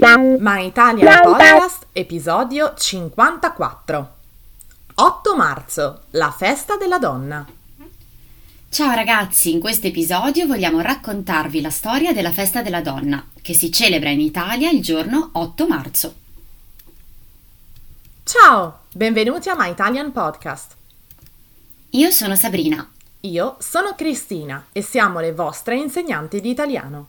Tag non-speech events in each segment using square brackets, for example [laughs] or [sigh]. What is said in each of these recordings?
My Italian Podcast, episodio 54. 8 marzo, la festa della donna. Ciao ragazzi, in questo episodio vogliamo raccontarvi la storia della festa della donna, che si celebra in Italia il giorno 8 marzo. Ciao, benvenuti a My Italian Podcast. Io sono Sabrina. Io sono Cristina e siamo le vostre insegnanti di italiano.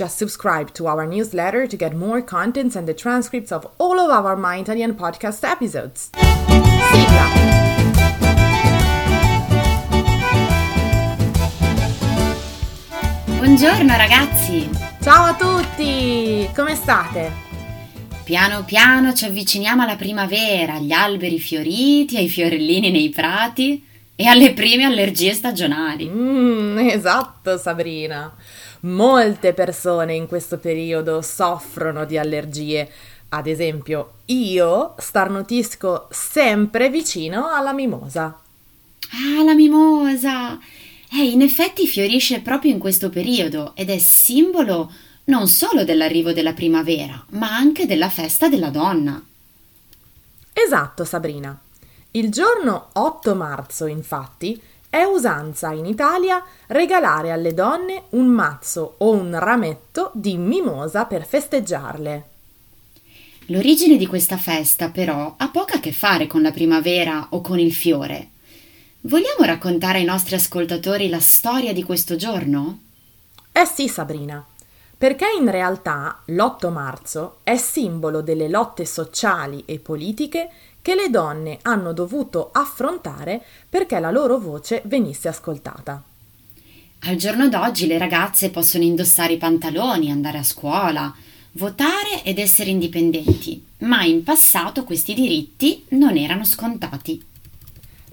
Just subscribe to our newsletter to get more contents and the transcripts of all of our My Italian podcast episodes. Sigla! Buongiorno ragazzi! Ciao a tutti! Come state? Piano piano ci avviciniamo alla primavera, agli alberi fioriti, ai fiorellini nei prati e alle prime allergie stagionali. Mm, [laughs] esatto, Sabrina. Molte persone in questo periodo soffrono di allergie. Ad esempio, io starnutisco sempre vicino alla mimosa. Ah, la mimosa! Eh, in effetti fiorisce proprio in questo periodo ed è simbolo non solo dell'arrivo della primavera, ma anche della festa della donna. Esatto, Sabrina. Il giorno 8 marzo, infatti, è usanza in Italia regalare alle donne un mazzo o un rametto di mimosa per festeggiarle. L'origine di questa festa, però, ha poco a che fare con la primavera o con il fiore. Vogliamo raccontare ai nostri ascoltatori la storia di questo giorno? Eh sì, Sabrina, perché in realtà l'8 marzo è simbolo delle lotte sociali e politiche che le donne hanno dovuto affrontare perché la loro voce venisse ascoltata. Al giorno d'oggi le ragazze possono indossare i pantaloni, andare a scuola, votare ed essere indipendenti, ma in passato questi diritti non erano scontati.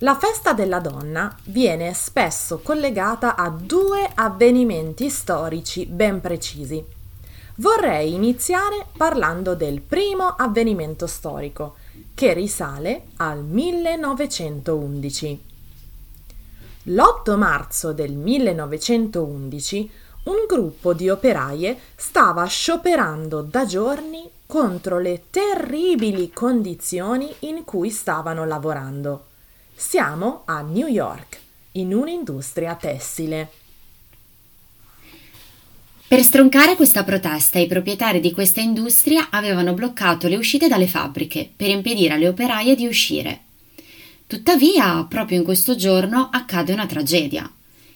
La festa della donna viene spesso collegata a due avvenimenti storici ben precisi. Vorrei iniziare parlando del primo avvenimento storico, che risale al 1911. L'8 marzo del 1911 un gruppo di operaie stava scioperando da giorni contro le terribili condizioni in cui stavano lavorando. Siamo a New York, in un'industria tessile. Per stroncare questa protesta, i proprietari di questa industria avevano bloccato le uscite dalle fabbriche per impedire alle operaie di uscire. Tuttavia, proprio in questo giorno accade una tragedia.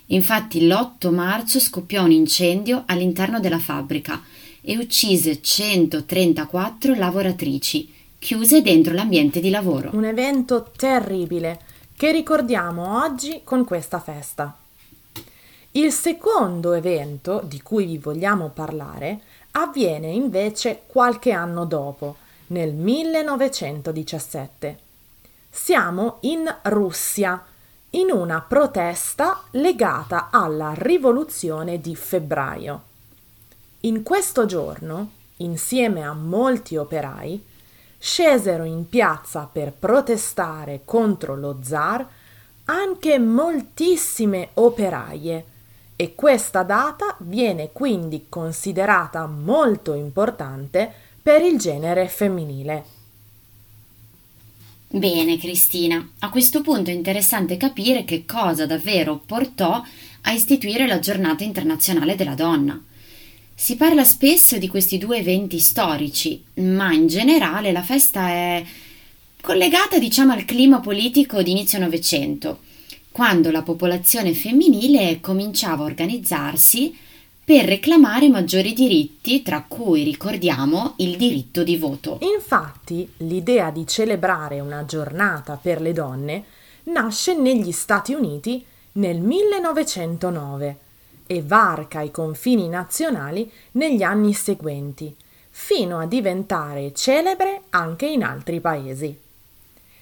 Infatti, l'8 marzo scoppiò un incendio all'interno della fabbrica e uccise 134 lavoratrici, chiuse dentro l'ambiente di lavoro. Un evento terribile che ricordiamo oggi con questa festa. Il secondo evento di cui vi vogliamo parlare avviene invece qualche anno dopo, nel 1917. Siamo in Russia, in una protesta legata alla rivoluzione di febbraio. In questo giorno, insieme a molti operai, scesero in piazza per protestare contro lo zar anche moltissime operaie e questa data viene quindi considerata molto importante per il genere femminile. Bene, Cristina, a questo punto è interessante capire che cosa davvero portò a istituire la giornata internazionale della donna. Si parla spesso di questi due eventi storici, ma in generale la festa è collegata, diciamo, al clima politico di inizio Novecento, quando la popolazione femminile cominciava a organizzarsi per reclamare maggiori diritti, tra cui ricordiamo il diritto di voto. Infatti, l'idea di celebrare una giornata per le donne nasce negli Stati Uniti nel 1909 e varca i confini nazionali negli anni seguenti, fino a diventare celebre anche in altri paesi.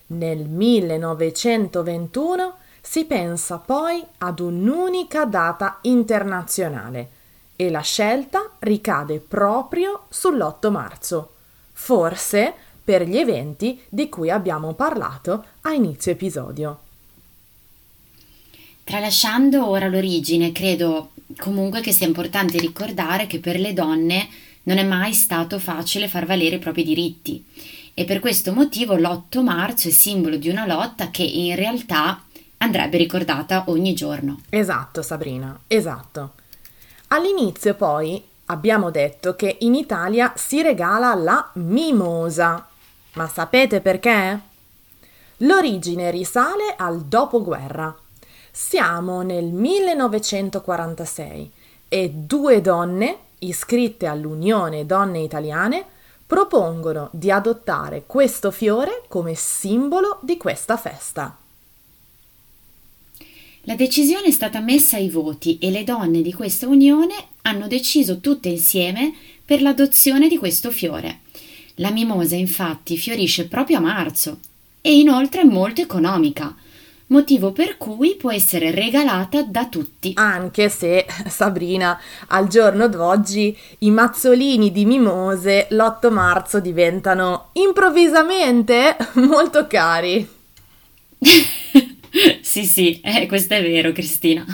Nel 1921 si pensa poi ad un'unica data internazionale e la scelta ricade proprio sull'8 marzo, forse per gli eventi di cui abbiamo parlato a inizio episodio. Tralasciando ora l'origine, credo comunque che sia importante ricordare che per le donne non è mai stato facile far valere i propri diritti e per questo motivo l'8 marzo è simbolo di una lotta che in realtà andrebbe ricordata ogni giorno. Esatto, Sabrina, esatto. All'inizio poi abbiamo detto che in Italia si regala la mimosa. Ma sapete perché? L'origine risale al dopoguerra siamo nel 1946 e due donne, iscritte all'Unione Donne Italiane, propongono di adottare questo fiore come simbolo di questa festa. La decisione è stata messa ai voti e le donne di questa unione hanno deciso tutte insieme per l'adozione di questo fiore. La mimosa infatti fiorisce proprio a marzo e inoltre è molto economica motivo per cui può essere regalata da tutti. Anche se, Sabrina, al giorno d'oggi i mazzolini di mimose l'8 marzo diventano improvvisamente [laughs] molto cari. [laughs] sì, sì, eh, questo è vero, Cristina.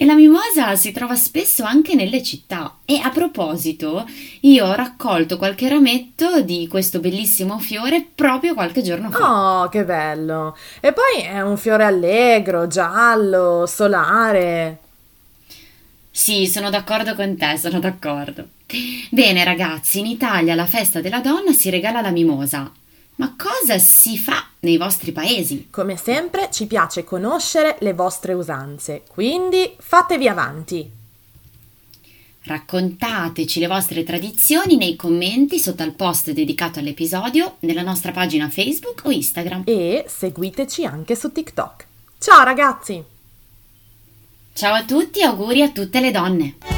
E la mimosa si trova spesso anche nelle città. E a proposito, io ho raccolto qualche rametto di questo bellissimo fiore proprio qualche giorno fa. Oh, che bello! E poi è un fiore allegro, giallo, solare. Sì, sono d'accordo con te, sono d'accordo. Bene, ragazzi, in Italia la festa della donna si regala la mimosa. Ma cosa si fa nei vostri paesi? Come sempre ci piace conoscere le vostre usanze, quindi fatevi avanti. Raccontateci le vostre tradizioni nei commenti sotto al post dedicato all'episodio nella nostra pagina Facebook o Instagram. E seguiteci anche su TikTok. Ciao ragazzi! Ciao a tutti auguri a tutte le donne!